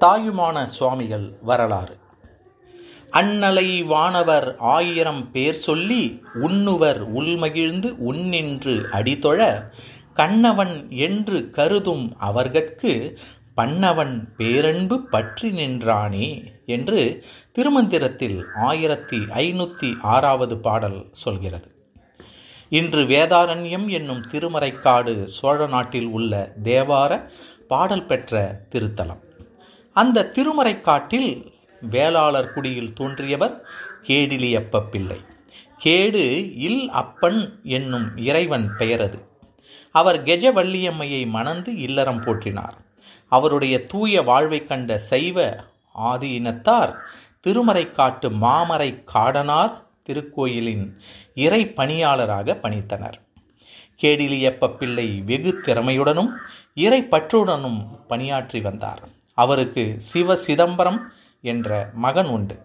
தாயுமான சுவாமிகள் வரலாறு. அண்ணலை வானவர் ஆயிரம் பேர் சொல்லி உண்ணுவர் உள்மகிழ்ந்து உன்னின்று அடிதொழ கண்ணவன் என்று கருதும் அவர்கட்கு பண்ணவன் பேரன்பு பற்றி நின்றானே என்று திருமந்திரத்தில் ஆயிரத்தி ஐநூற்றி ஆறாவது பாடல் சொல்கிறது. இன்று வேதாரண்யம் என்னும் திருமறைக்காடு சோழ நாட்டில் உள்ள தேவார பாடல் பெற்ற திருத்தலம். அந்த திருமறைக்காட்டில் வேளாளர் குடியில் தோன்றியவர் கேடிலியப்ப பிள்ளை. கேடு இல் அப்பன் என்னும் இறைவன் பெயரது. அவர் கெஜவள்ளியம்மையை மணந்து இல்லறம் போற்றினார். அவருடைய தூய வாழ்வை கண்ட சைவ ஆதி இனத்தார் திருமறைக்காட்டு மாமரை காடனார் திருக்கோயிலின் இறை பணியாளராக பணித்தனர். கேடிலியப்ப பிள்ளை வெகு திறமையுடனும் இறை பற்றுடனும் பணியாற்றி வந்தார். அவருக்கு சிவ சிதம்பரம் என்ற மகன் உண்டு.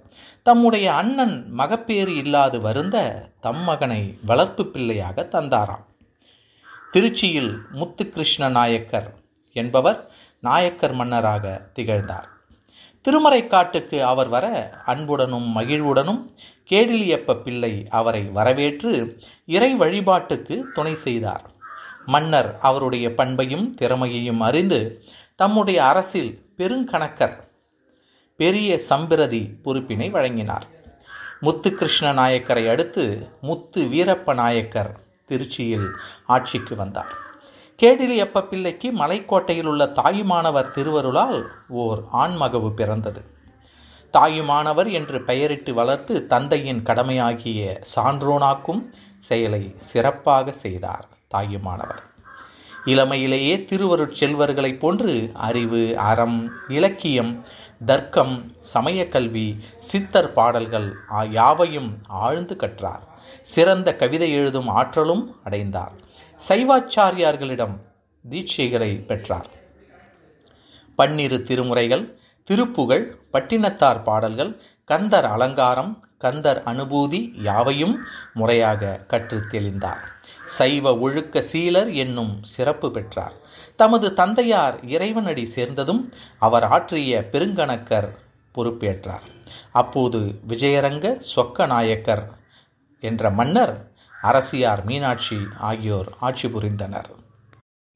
தம்முடைய அண்ணன் மகப்பேறு இல்லாது வருந்த தம் மகனை வளர்ப்பு பிள்ளையாக தந்தாராம். திருச்சியில் முத்துகிருஷ்ண நாயக்கர் என்பவர் நாயக்கர் மன்னராக திகழ்ந்தார். திருமறைக்காட்டுக்கு அவர் வர அன்புடனும் மகிழ்வுடனும் கேடிலியப்ப பிள்ளை அவரை வரவேற்று இறை வழிபாட்டுக்கு துணை செய்தார். மன்னர் அவருடைய பண்பையும் திறமையையும் அறிந்து தம்முடைய அரசில் பெருங்கணக்கர் பெரிய சம்பிரதி பொறுப்பினை வழங்கினார். முத்துகிருஷ்ண நாயக்கரை அடுத்து முத்து வீரப்ப நாயக்கர் திருச்சியில் ஆட்சிக்கு வந்தார். கேடிலியப்ப பிள்ளைக்கு மலைக்கோட்டையில் உள்ள தாயுமானவர் திருவருளால் ஓர் ஆண்மகவு பிறந்தது. தாயுமானவர் என்று பெயரிட்டு வளர்த்து தந்தையின் கடமையாகிய சான்றோனாக்கும் செயலை சிறப்பாக செய்தார் தாயுமானவர். இளமையிலேயே திருவருட் செல்வர்களைப் போன்று அறிவு அறம் இலக்கியம் தர்க்கம் சமயக்கல்வி சித்தர் பாடல்கள் யாவையும் ஆழ்ந்து கற்றார். சிறந்த கவிதை எழுதும் ஆற்றலும் அடைந்தார். சைவாச்சாரியார்களிடம் தீட்சைகளை பெற்றார். பன்னிரு திருமுறைகள் திருப்புகழ் பட்டினத்தார் பாடல்கள் கந்தர் அலங்காரம் கந்தர் அனுபூதி யாவையும் முறையாக கற்று தெளிந்தார். சைவ ஒழுக்க சீலர் என்னும் சிறப்பு பெற்றார். தமது தந்தையார் இறைவனடி சேர்ந்ததும் அவர் ஆற்றிய பெருங்கணக்கர் பொறுப்பேற்றார். அப்போது விஜயரங்க சொக்க நாயக்கர் என்ற மன்னர் அரசியார் மீனாட்சி ஆகியோர் ஆட்சி புரிந்தனர்.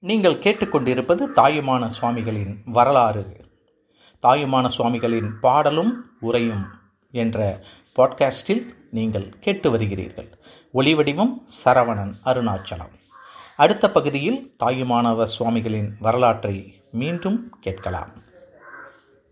நீங்கள் கேட்டுக்கொண்டிருப்பது தாயுமான சுவாமிகளின் வரலாறு. தாயுமான சுவாமிகளின் பாடலும் உரையும் என்ற பாட்காஸ்டில் நீங்கள் கேட்டு வருகிறீர்கள். ஒளிவடிவம் சரவணன் அருணாச்சலம். அடுத்த பகுதியில் தாயுமானவ சுவாமிகளின் வரலாற்றை மீண்டும் கேட்கலாம்.